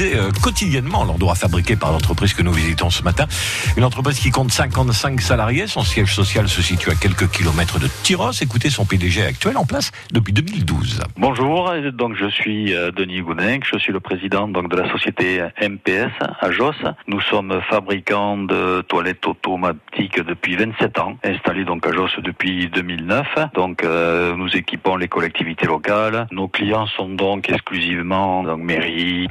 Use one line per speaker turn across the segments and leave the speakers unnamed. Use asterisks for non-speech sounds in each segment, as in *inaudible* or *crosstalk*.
Euh, quotidiennement l'endroit fabriqué par l'entreprise que nous visitons ce matin. Une entreprise qui compte 55 salariés. Son siège social se situe à quelques kilomètres de Tyros. Écoutez son PDG actuel en place depuis 2012.
Bonjour, donc je suis euh, Denis Gounin, je suis le président donc de la société MPS à Jos. Nous sommes fabricants de toilettes automatiques depuis 27 ans, installés donc à Jos depuis 2009. Donc euh, nous équipons les collectivités locales. Nos clients sont donc exclusivement donc mairie,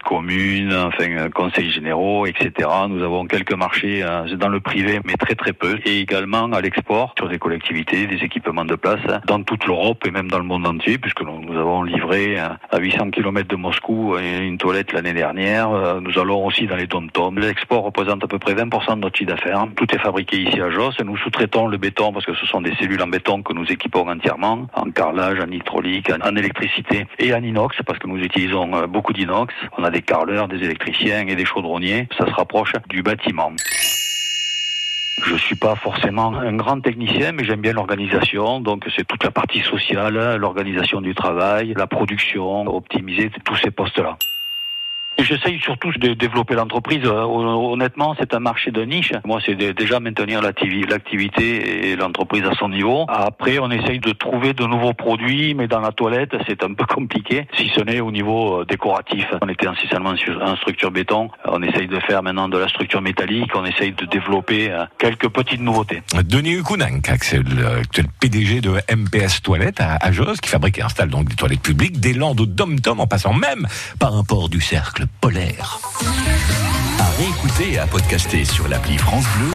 assemblée communes, enfin euh, conseils généraux, etc. Nous avons quelques marchés euh, dans le privé, mais très très peu, et également à l'export sur des collectivités, des équipements de place dans toute l'Europe et même dans le monde entier, puisque nous, avons livré euh, à 800 km de Moscou une toilette l'année dernière. Nous allons aussi dans les dom-toms. L'export représente à peu près 20% de notre chiffre d'affaires. Tout est fabriqué ici à Jos. Nous sous-traitons le béton parce que ce sont des cellules en béton que nous équipons entièrement, en carrelage, en hydraulique, en électricité et en inox parce que nous utilisons beaucoup d'inox. Des carleurs, des électriciens et des chaudronniers. Ça se rapproche du bâtiment. Je suis pas forcément un grand technicien, mais j'aime bien l'organisation. Donc c'est toute la partie sociale, l'organisation du travail, la production, optimiser tous ces postes-là. J'essaye surtout de développer l'entreprise. Euh, honnêtement, c'est un marché de niche. Moi, c'est déjà maintenir l'activité et l'entreprise à son niveau. Après, on essaye de trouver de nouveaux produits, mais dans la toilette, *laughs* c'est un peu compliqué, si ce n'est au niveau euh, décoratif. On était essentiellement sur une structure béton. On essaye de faire maintenant de la structure métallique. On essaye de développer euh, quelques petites nouveautés.
Denis Hukunank, c'est le PDG de MPS Toilettes à Jos, qui fabrique et installe donc des toilettes publiques, des landes au dom-tom, en passant même par un port du cercle polaire.
À réécouter et à podcaster sur l'appli France Bleu